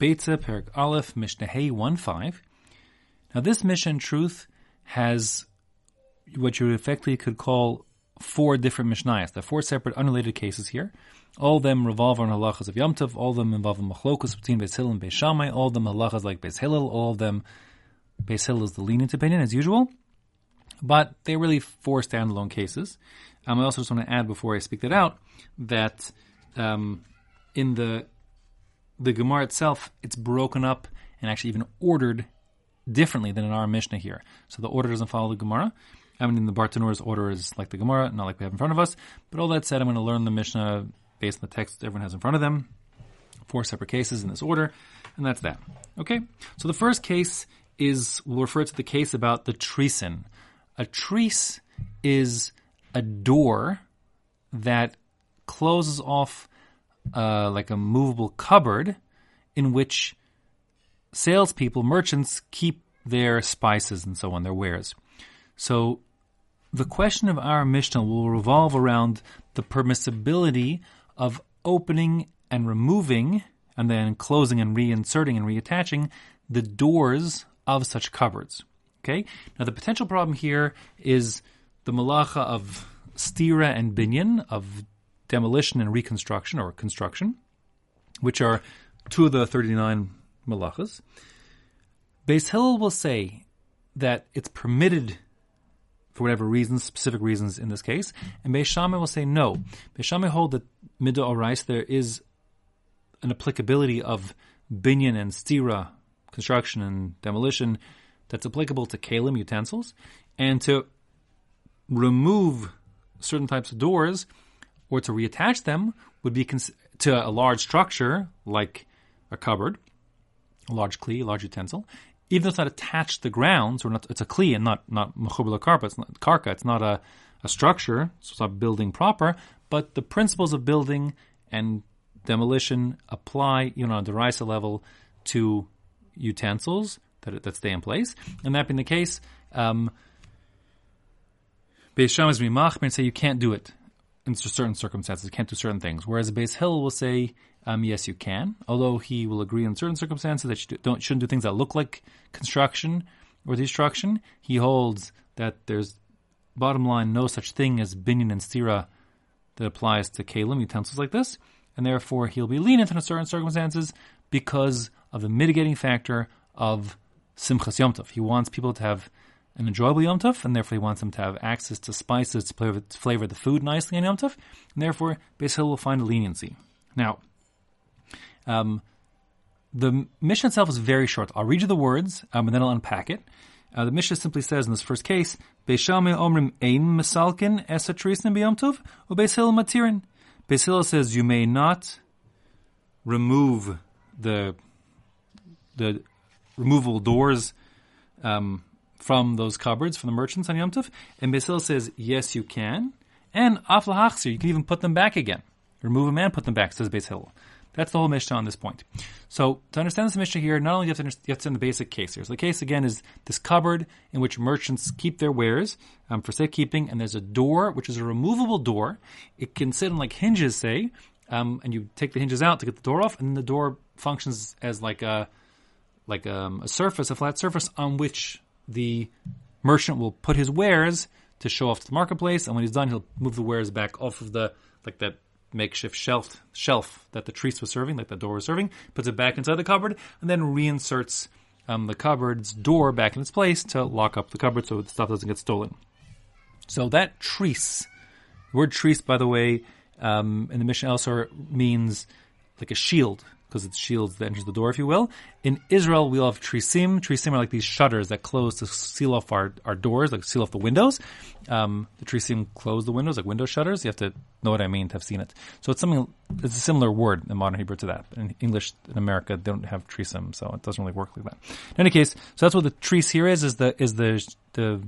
Beitza Perek Aleph Mishnah 1 5. Now, this Mishnah truth has what you effectively could call four different Mishnayos. There are four separate unrelated cases here. All of them revolve on halachas of Yom Tov. All of them involve machlokas between Beis Hillel and Beis Shammai. All of them halachas like Beis Hillel. All of them, Beis Hillel is the lenient opinion as usual. But they're really four standalone cases. Um, I also just want to add before I speak that out that um, in the the Gemara itself, it's broken up and actually even ordered differently than in our Mishnah here. So the order doesn't follow the Gemara. I mean, the Bartanura's order is like the Gemara, not like we have in front of us. But all that said, I'm going to learn the Mishnah based on the text everyone has in front of them. Four separate cases in this order, and that's that. Okay? So the first case is, we'll refer to the case about the trisin. A trease is a door that closes off uh, like a movable cupboard in which salespeople, merchants keep their spices and so on, their wares. So the question of our Mishnah will revolve around the permissibility of opening and removing and then closing and reinserting and reattaching the doors of such cupboards. Okay? Now the potential problem here is the malacha of stira and binyan, of demolition and reconstruction or construction, which are two of the 39 malachas. Beis Hillel will say that it's permitted for whatever reasons, specific reasons in this case, and Beis Shammai will say no. Beis Shammai hold that midah orais there is an applicability of binyan and stira, construction and demolition, that's applicable to kalim utensils, and to remove certain types of doors or to reattach them would be cons- to a large structure like a cupboard, a large kli, a large utensil. Even though it's not attached to the ground, or not, it's a kli and not not mechubala karka. It's not karka. It's not a, a structure. So it's not building proper. But the principles of building and demolition apply, you know, on the Raisa level to utensils that that stay in place. And that being the case, um, Beis Shammai is mimach and say you can't do it in certain circumstances. Can't do certain things. Whereas Beis Hill will say, um, yes, you can. Although he will agree in certain circumstances that you don't shouldn't do things that look like construction or destruction. He holds that there's bottom line no such thing as binyan and stira that applies to kalim utensils like this, and therefore he'll be lenient in certain circumstances because of the mitigating factor of simchas yom tov. He wants people to have an enjoyable Yom Tov, and therefore he wants them to have access to spices to flavor, to flavor the food nicely on Yom Tov, and therefore Beis will find a leniency. Now, um, the Mishnah itself is very short. I'll read you the words, um, and then I'll unpack it. Uh, the Mishnah simply says in this first case, Beis Shammai omrim ein misalkin esa trisnim b'Yom Tov, or Hillel matirin. Beis Hillel says you may not remove the the removable doors um, from those cupboards from the merchants on Yom Tov? And Basil says, yes, you can. And aflahachsir, you can even put them back again. Remove them and put them back, says Basil. That's the whole Mishnah on this point. So to understand this Mishnah here, not only do you have to, understand, the basic case here. So the case again is this cupboard in which merchants keep their wares um, for safekeeping, and there's a door which is a removable door. It can sit on like hinges, say, um, and you take the hinges out to get the door off, and the door functions as like a like um, a surface, a flat surface on which the merchant will put his wares to show off to the marketplace, and when he's done, he'll move the wares back off of the like that makeshift shelf shelf that the trees was serving, like the door was serving, puts it back inside the cupboard, and then reinserts um, the cupboard's door back in its place to lock up the cupboard so the stuff doesn't get stolen. So that trees, the word trees, by the way, um, in the Mishnah also means like a shield because it's shields that enters the door, if you will. In Israel, we have trisim. Trisim are like these shutters that close to seal off our, our doors, like seal off the windows. Um, the trisim close the windows, like window shutters. You have to know what I mean to have seen it. So it's something, it's a similar word in modern Hebrew to that. In English, in America, they don't have trisim, so it doesn't really work like that. In any case, so that's what the tris here is, is the, is the, the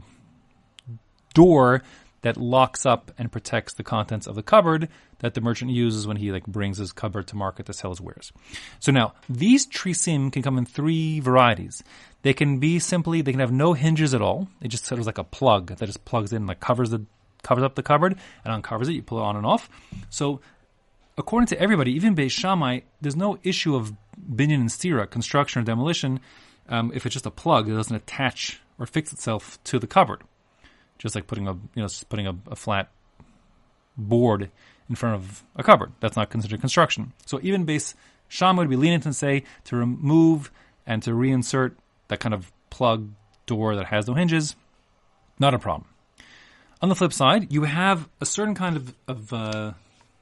door that locks up and protects the contents of the cupboard that the merchant uses when he like brings his cupboard to market to sell his wares. So now these trisim can come in three varieties. They can be simply they can have no hinges at all. It just sort of like a plug that just plugs in, like covers the covers up the cupboard and uncovers it. You pull it on and off. So according to everybody, even Beis Shammai, there's no issue of binyan and stira, construction or demolition, um, if it's just a plug, it doesn't attach or fix itself to the cupboard. Just like putting a you know putting a, a flat board in front of a cupboard. That's not considered construction. So even base Sham would be lenient and say to remove and to reinsert that kind of plug door that has no hinges, not a problem. On the flip side, you have a certain kind of, of uh,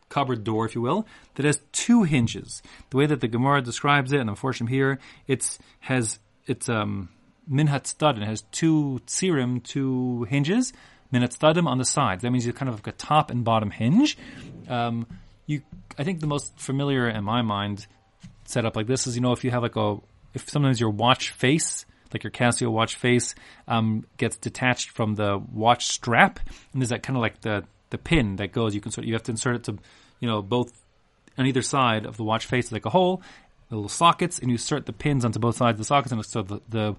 cupboard door, if you will, that has two hinges. The way that the Gemara describes it, and unfortunately here, it's has it's um minhat stud has two tzirim, two hinges, minhat studim on the sides. That means you kind of like a top and bottom hinge. Um, you, I think the most familiar in my mind setup like this is you know if you have like a if sometimes your watch face like your Casio watch face um, gets detached from the watch strap, and there's that kind of like the the pin that goes. You can sort you have to insert it to you know both on either side of the watch face like a hole, little sockets, and you insert the pins onto both sides of the sockets, and so the the,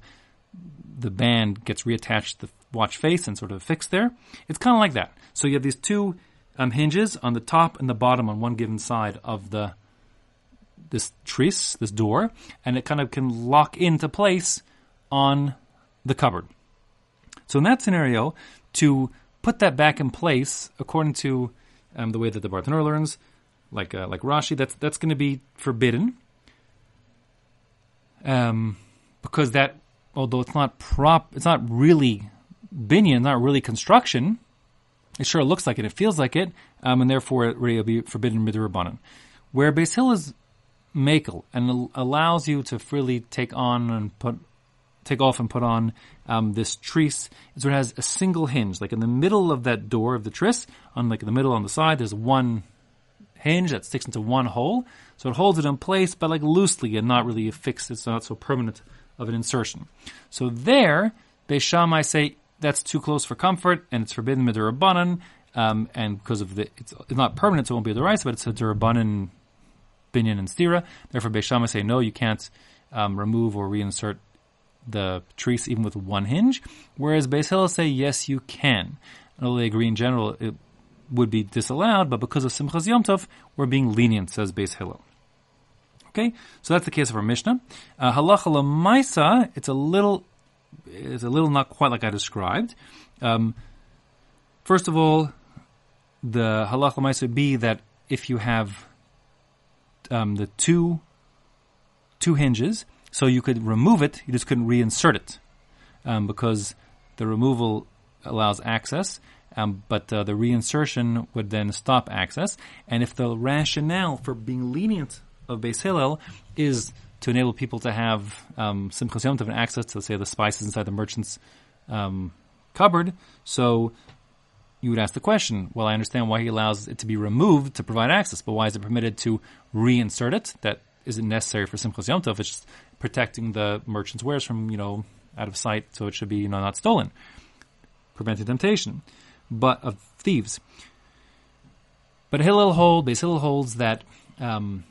the band gets reattached to the watch face and sort of fixed there. It's kind of like that. So you have these two um, hinges on the top and the bottom on one given side of the this trice, this door, and it kind of can lock into place on the cupboard. So in that scenario, to put that back in place, according to um, the way that the Bartanura learns, like uh, like Rashi, that's that's going to be forbidden, um, because that although it's not prop, it's not really binyan, not really construction. It sure looks like it, it feels like it, um, and therefore it really will be forbidden midrabanan. Where Beis Hill is makel and allows you to freely take on and put take off and put on um, this treece is where it has a single hinge. Like in the middle of that door of the treece, on like in the middle on the side, there's one hinge that sticks into one hole. So it holds it in place, but like loosely and not really fixed. It's not so permanent of an insertion. So there, Beis Shammai say that's too close for comfort and it's forbidden midrabanan. Um, and because of the, it's, it's, not permanent, so it won't be the rice, but it's a durabanan binyan and stira. Therefore, Beis Shammai say no, you can't um, remove or reinsert the treece even with one hinge, whereas Beis Hillel say yes, you can. Although they agree in general it would be disallowed, but because of Simchas Yom Tov, we're being lenient, says Beis Hillel. Okay, so that's the case of our Mishnah. Uh, halacha lemaisa, it's a little, it's a little not quite like I described. Um, first of all, the halacha lemaisa would be that if you have um, the two two hinges, so you could remove it, you just couldn't reinsert it um, because the removal allows access, um, but uh, the reinsertion would then stop access. And if the rationale for being lenient of Beis Hillel is to enable people to have um, Simchas Yom Tov and access to, say, the spices inside the merchant's um, cupboard, so you would ask the question, well, I understand why he allows it to be removed to provide access, but why is it permitted to reinsert it? That isn't necessary for Simchas Yom Tov. It's just protecting the merchant's wares from, you know, out of sight, so it should be, you know, not stolen. Preventing temptation. But of thieves. But Hillel hold, Beis Hillel holds that um,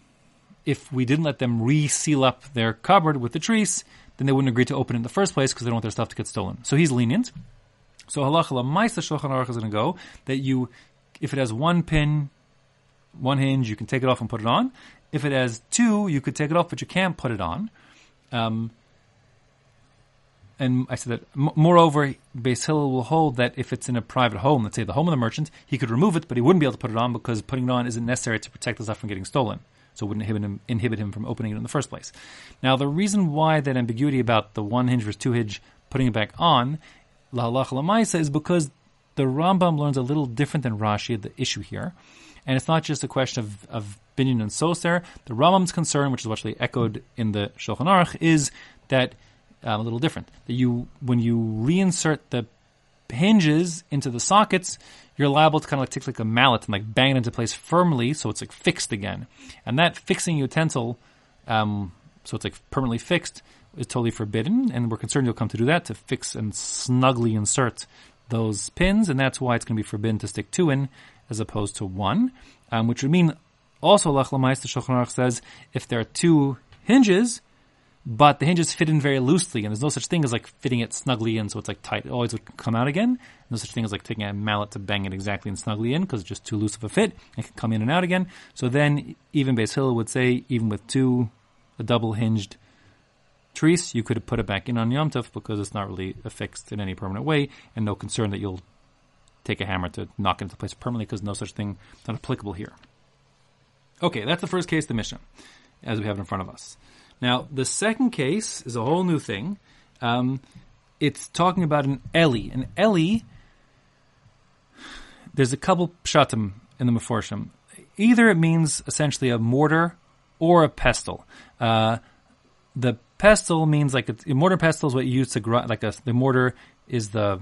if we didn't let them re-seal up their cupboard with the trees, then they wouldn't agree to open it in the first place because they don't want their stuff to get stolen. So he's lenient. So halacha lamaisa shulchan aruch is going to go that you, if it has one pin, one hinge, you can take it off and put it on. If it has two, you could take it off, but you can't put it on. Um, and I said that, moreover, Beis Hillel will hold that if it's in a private home, let's say the home of the merchant, he could remove it, but he wouldn't be able to put it on because putting it on isn't necessary to protect the stuff from getting stolen. So it wouldn't inhibit him, inhibit him from opening it in the first place. Now, the reason why that ambiguity about the one hinge versus two hinge, putting it back on, la halacha lamaisa, is because the Rambam learns a little different than Rashi, the issue here. And it's not just a question of, of binyan and soser. The Rambam's concern, which is actually echoed in the Shulchan Aruch, is that um, a little different. That you, when you reinsert the hinges into the sockets, you're liable to kind of like take like a mallet and like bang it into place firmly, so it's like fixed again. And that fixing utensil, um, so it's like permanently fixed, is totally forbidden. And we're concerned you'll come to do that to fix and snugly insert those pins, and that's why it's going to be forbidden to stick two in as opposed to one, um, which would mean also Lach the Shulchan Aruch says, if there are two hinges, but the hinges fit in very loosely, and there's no such thing as like fitting it snugly in, so it's like tight. It always would come out again. No such thing as like taking a mallet to bang it exactly and snugly in, because it's just too loose of a fit. It can come in and out again. So then, even Beis Hillel would say, even with two a double hinged trees, you could have put it back in on Yom Tov because it's not really affixed in any permanent way, and no concern that you'll take a hammer to knock it into place permanently because no such thing not applicable here. Okay, that's the first case, the Mishnah, as we have in front of us. Now, the second case is a whole new thing. Um, it's talking about an Eli. An Eli, there's a couple pshatim in the Meforshim. Either it means essentially a mortar or a pestle. Uh, the pestle means like a, mortar pestle is what you use to grind. Like a, the mortar is the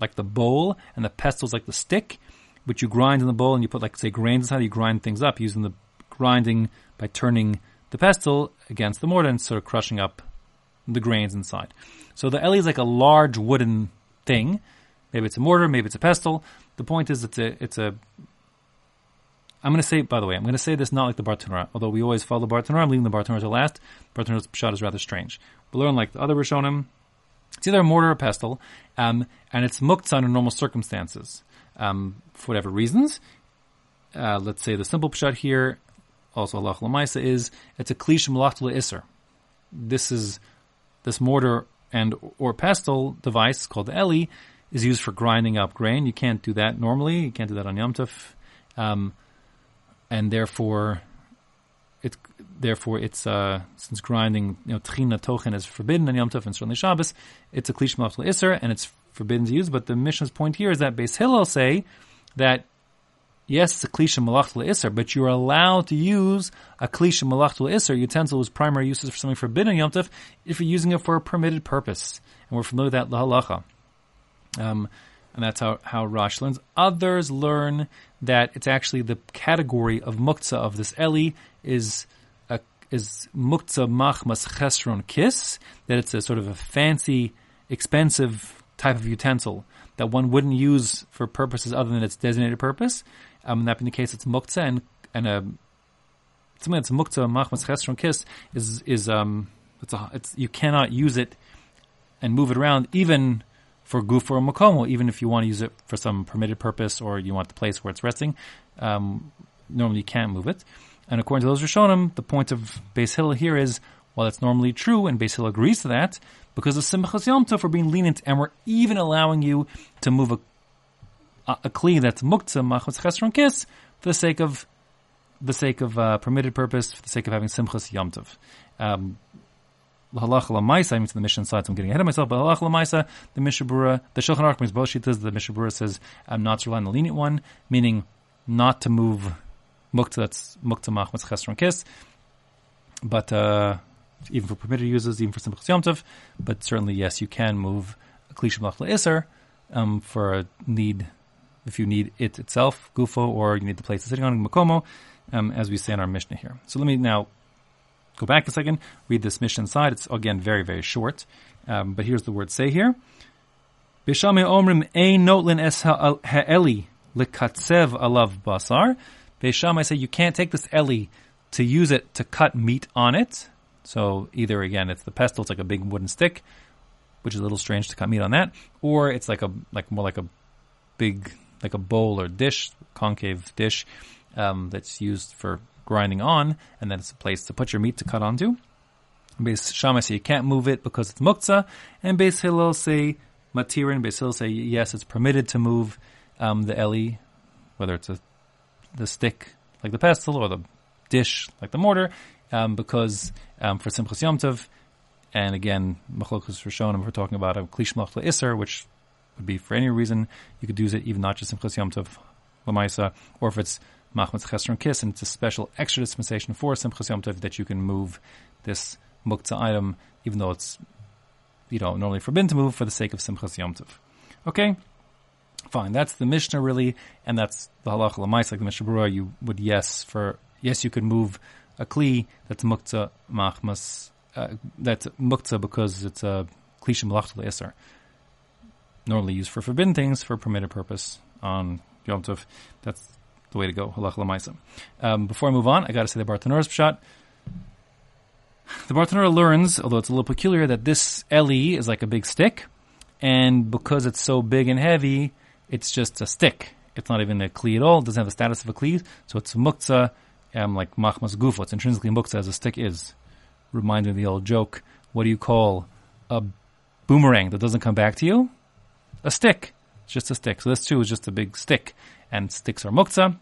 like the bowl, and the pestle is like the stick, which you grind in the bowl, and you put like say grains inside. You grind things up using the grinding by turning the pestle against the mortar and sort of crushing up the grains inside. So the Eli is like a large wooden thing. Maybe it's a mortar, maybe it's a pestle. The point is, it's a it's a I'm going to say, by the way, I'm going to say this not like the Bartanura, although we always follow the Bartanura. I'm leaving the Bartanura to last. Bartanura's pshat is rather strange. We learn like the other Rishonim. It's either a mortar or pestle, um, and it's muktzah under normal circumstances. Um, for whatever reasons, uh, let's say the simple pshat here, also Allah Lamaisa, is it's a klish malachtul iser. This is this mortar and or pestle device called the Eli is used for grinding up grain. You can't do that normally. You can't do that on Yom Tov. Um, and therefore it therefore it's uh, since grinding you know tchina tochen is forbidden on Yom Tov and certainly Shabbos, it's a klish malachal iser and it's forbidden to use. But the Mishnah's point here is that Beis Hillel say that yes, it's a klisha malachal iser, but you're allowed to use a klisha malachal iser utensil whose primary use is for something forbidden Yom Tov if you're using it for a permitted purpose, and we're familiar with that lahalacha. Um, and that's how, how Rosh learns. Others learn that it's actually the category of muktzah of this Eli is a, is muktzah machmas chesron kis, that it's a sort of a fancy, expensive type of utensil that one wouldn't use for purposes other than its designated purpose. Um, that being the case, it's muktzah and, and a, something that's muktzah machmas chesron kis is, is, um, it's a, it's, you cannot use it and move it around even for guf or makomo, even if you want to use it for some permitted purpose or you want the place where it's resting, um, normally you can't move it. And according to those Rishonim, the point of Beis Hillel here is, while that's normally true, and Beis Hillel agrees to that, because of Simchas Yom Tov, we're being lenient, and we're even allowing you to move a a, kli that's muktzah machmas chesron kiss for the sake of the sake of uh, permitted purpose, for the sake of having Simchas Yom Tov. Um, lamaisa, I mean to the Mishnah side, so I'm getting ahead of myself, but halacha lamaisa, the Mishnah Berurah, the Shulchan Aruch brings both shitas, the Mishnah Berurah says, I'm not to rely on the lenient one, meaning not to move muktzah, that's muktzah machmas chesron kiss, but, uh, even for permitted uses, even for simple yom but certainly, yes, you can move a klisha malach iser, um, for a need, if you need it itself, gufo, or you need the place it's sitting on, makomo, um, as we say in our Mishnah here. So let me now Go back a second, read this Mishnah inside. It's again very, very short. Um, but here's the word say here. Beis Shammai omrim ein notlin es ha'eli likatsev alav basar. Beis Shammai say you can't take this eli to use it to cut meat on it. So either again it's the pestle, it's like a big wooden stick, which is a little strange to cut meat on that, or it's like a like more like a big like a bowl or dish, concave dish um, that's used for grinding on, and then it's a place to put your meat to cut onto. Beis Shammai say you can't move it because it's muktzah, and Beis Hillel say matirin. Beis Hillel say yes, it's permitted to move um, the eli, whether it's a the stick like the pestle or the dish like the mortar, um, because um, for simchas yom tov, and again machlokus rishonim we're talking about a klish malach iser, which be for any reason you could use it even not just simchas yom tov lamaisa, or if it's Machmas Chesron Kiss, and it's a special extra dispensation for Simchas Yom Tov that you can move this muktzah item, even though it's you know normally forbidden to move for the sake of Simchas Yom Tov. Okay, fine. That's the Mishnah really, and that's the halacha lemais like the Mishnah Berurah. You would yes for yes you could move a kli that's muktzah machmas uh, that's muktzah because it's a kli shemalachta le'eser. Normally used for forbidden things for permitted purpose on Yom Tov. That's the way to go. Halach. Um, before I move on, I got to say the Bartanura's pshat. The Bartanura learns, although it's a little peculiar, that this Eli is like a big stick, and because it's so big and heavy, it's just a stick. It's not even a kli at all. It doesn't have the status of a kli, so it's muktzah, um, like machmas gufo. It's intrinsically muktzah as a stick is. reminds me of the old joke. What do you call a boomerang that doesn't come back to you? A stick. It's just a stick. So this too is just a big stick. And sticks are muktzah.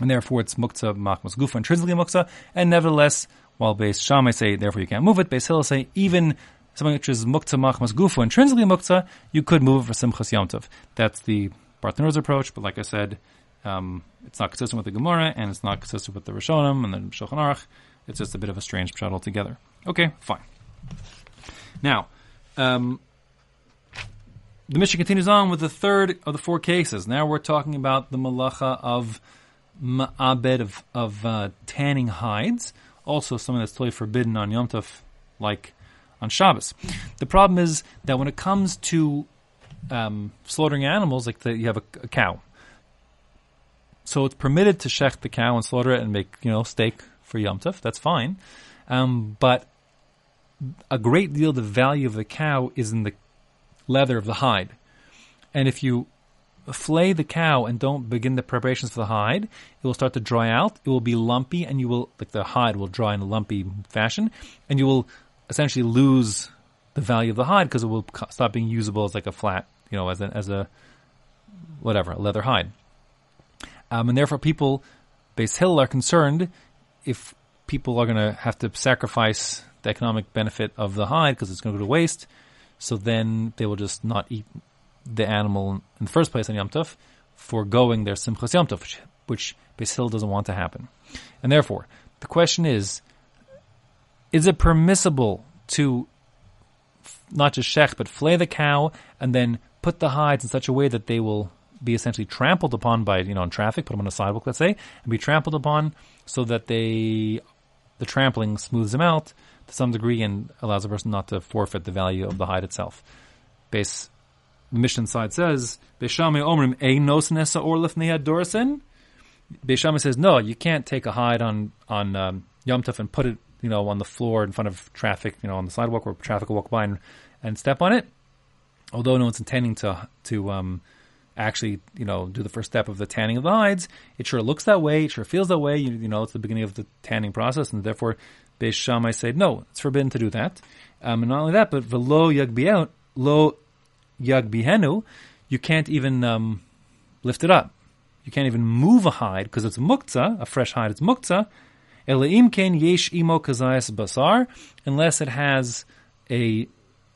And therefore it's muktzah machmas gufa, intrinsically muktzah. And nevertheless, while Beis Shammai say, therefore you can't move it, Beis Hillel say, even something which is muktzah machmas gufa, intrinsically muktzah, you could move it for simchas yomtov. That's the Bartanura's approach, but like I said, um, it's not consistent with the Gemara, and it's not consistent with the Rishonim and the Shulchan Aruch. It's just a bit of a strange pshat altogether. Okay, fine. Now, um, the Mishnah continues on with the third of the four cases. Now we're talking about the malacha of ma'abed, of, of uh, tanning hides, also something that's totally forbidden on Yom Tov, like on Shabbos. The problem is that when it comes to um, slaughtering animals, like the, you have a, a, cow, so it's permitted to shecht the cow and slaughter it and make you know steak for Yom Tov. That's fine, um, but a great deal of the value of the cow is in the leather of the hide, and if you flay the cow and don't begin the preparations for the hide, it will start to dry out. It will be lumpy, and you will like the hide will dry in a lumpy fashion, and you will essentially lose the value of the hide because it will stop being usable as like a flat, you know, as a as a whatever a leather hide. Um, and therefore, people, Beis hill are concerned if people are going to have to sacrifice the economic benefit of the hide because it's going to go to waste. So then they will just not eat the animal in the first place on Yom Tov, foregoing their Simchas Yom Tov, which, which Beis doesn't want to happen. And therefore, the question is, is it permissible to not just shech, but flay the cow and then put the hides in such a way that they will be essentially trampled upon by, you know, in traffic, put them on a sidewalk, let's say, and be trampled upon so that they, the trampling smooths them out to some degree and allows a person not to forfeit the value of the hide itself. Base, the Mishnah side says, Beis Shammai Omrim. Beis Shammai says, no, you can't take a hide on, on, um, Yom Tov and put it, you know, on the floor in front of traffic, you know, on the sidewalk where traffic will walk by and, and step on it. Although no one's intending to, to, um, actually, you know, do the first step of the tanning of the hides, it sure looks that way, it sure feels that way. You, you know, it's the beginning of the tanning process, and therefore, Beis Shammai said, no, it's forbidden to do that. Um, and not only that, but velo yagbienu, lo yagbihenu, you can't even um, lift it up. You can't even move a hide because it's muktzah, a fresh hide. It's muktzah. Elaim ken yesh imo kazayas basar, unless it has a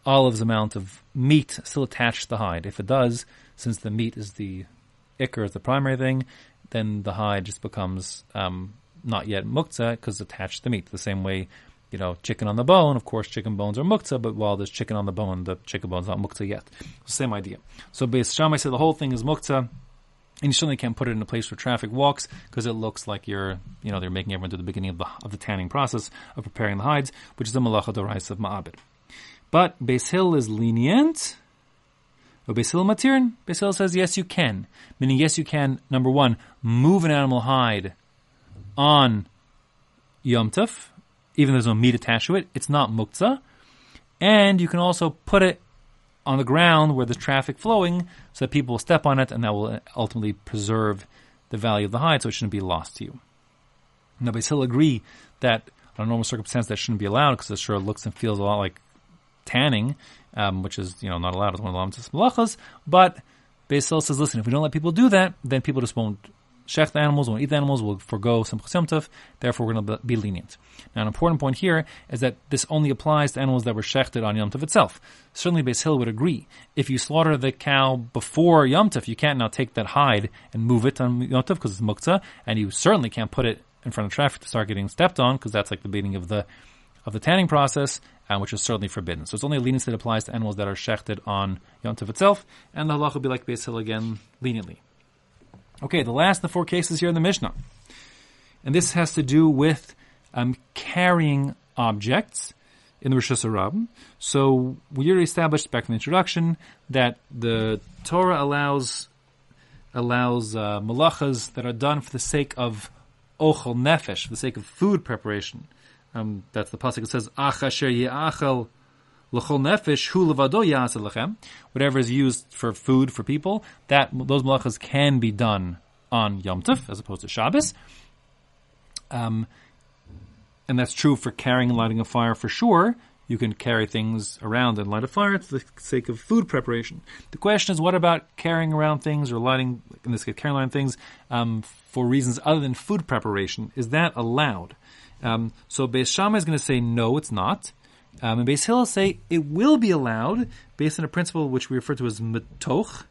olive's amount of meat still attached to the hide. If it does, since the meat is the ikar, is the primary thing, then the hide just becomes um, not yet muktzah because attached to the meat. The same way, you know, chicken on the bone, of course, chicken bones are muktzah, but while there's chicken on the bone, the chicken bone's not muktzah yet. Same idea. So Beis Shammai said the whole thing is muktzah. And you certainly can't put it in a place where traffic walks because it looks like you're, you know, they're making everyone do the beginning of the, of the tanning process of preparing the hides, which is the malacha dorais of ma'abed. But Beis Hill is lenient but Hillel Matirin, Hillel says yes, you can. Meaning, yes, you can. Number one, move an animal hide on Yom Tov, even though there's no meat attached to it. It's not muktzah, and you can also put it on the ground where there's traffic flowing, so that people will step on it, and that will ultimately preserve the value of the hide, so it shouldn't be lost to you. Now, Hillel agree that under normal circumstances that shouldn't be allowed because it sure looks and feels a lot like tanning, um, which is you know not allowed as one of the malachas. But Beis Hillel says, listen, if we don't let people do that, then people just won't shech the animals, won't eat the animals, will forego some chasem Therefore, we're going to be lenient. Now, an important point here is that this only applies to animals that were shechted on Yom itself. Certainly, Beis would agree. If you slaughter the cow before Yom you can't now take that hide and move it on Yom because it's muktzah, and you certainly can't put it in front of traffic to start getting stepped on because that's like the beating of the of the tanning process, um, which is certainly forbidden. So it's only a leniency that applies to animals that are shechted on Yom Tov itself, and the halach will be like Beis again, leniently. Okay, the last of the four cases here in the Mishnah. And this has to do with um, carrying objects in the reshus harabim. So we already established back in the introduction that the Torah allows allows uh, malachas that are done for the sake of ochel nefesh, for the sake of food preparation. Um, that's the pasuk. It says, "Achasher ye'achel l'chol nefesh hu levado lechem." Whatever is used for food for people, that those malachas can be done on Yom Tov as opposed to Shabbos. Um, and that's true for carrying and lighting a fire for sure. You can carry things around and light a fire for the sake of food preparation. The question is, what about carrying around things or lighting, in this case, carrying around things um, for reasons other than food preparation? Is that allowed? Um, so Beis Shammai is going to say no, it's not. Um, and Beis Hillel say it will be allowed based on a principle which we refer to as metoch,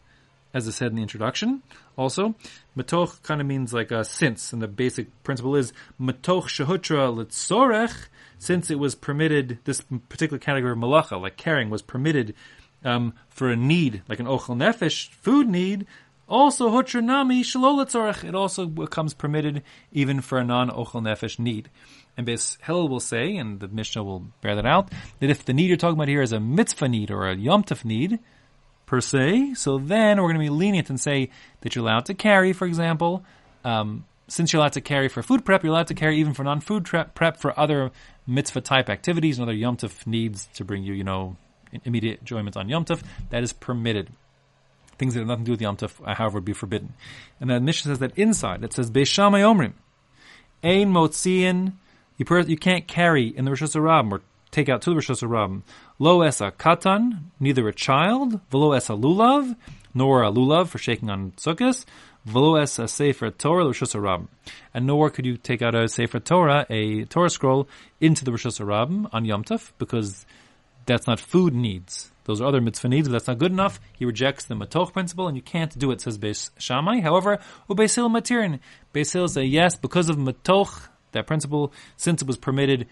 as I said in the introduction. Also, metoch kind of means like a since, and the basic principle is metoch shehutra litzorech, since it was permitted, this particular category of malacha, like carrying, was permitted um, for a need, like an ochel nefesh, food need, also hutra nami shalol it also becomes permitted even for a non-ochel nefesh need. And Beis Hillel will say, and the Mishnah will bear that out, that if the need you're talking about here is a mitzvah need or a yom need, per se. So then we're going to be lenient and say that you're allowed to carry, for example, um, since you're allowed to carry for food prep, you're allowed to carry even for non-food prep, for other mitzvah type activities and other Yom Tov needs to bring you, you know, immediate enjoyment on Yom Tov. That is permitted. Things that have nothing to do with Yom Tov, however, would be forbidden. And then Mishnah says that inside, it says, Beis Shammai Omrim, Ein Motziin, you you can't carry in the Hashanah or take out to the reshus harabim Lo es a katan, neither a child, velo a lulav, nor a lulav for shaking on Sukkos, velo a sefer Torah reshus harabim And nor could you take out a sefer Torah, a Torah scroll, into the reshus harabim on Yom Tov, because that's not food needs. Those are other mitzvah needs, but that's not good enough. He rejects the matoch principle, and you can't do it, says Beis Shammai. However, Ubeis Matirin. Beis Hillel say yes, because of matoch, that principle, since it was permitted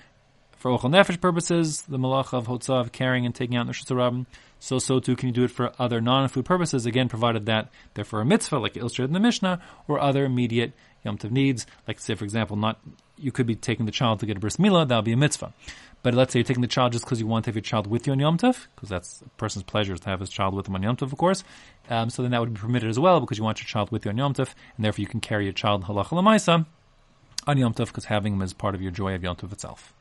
for ochel nefesh purposes, the malach of hotzav carrying and taking out reshus harabim. So so too can you do it for other non-food purposes. Again, provided that they're for a mitzvah, like illustrated in the Mishnah, or other immediate yom tov needs, like say for example, not you could be taking the child to get a bris milah, that would be a mitzvah. But let's say you're taking the child just because you want to have your child with you on Yom Tov, because that's a person's pleasure to have his child with him on Yom Tov, of course. Um, so then that would be permitted as well because you want your child with you on Yom Tov, and therefore you can carry your child halacha lemaisa on Yom Tov because having him is part of your joy of Yom Tov itself.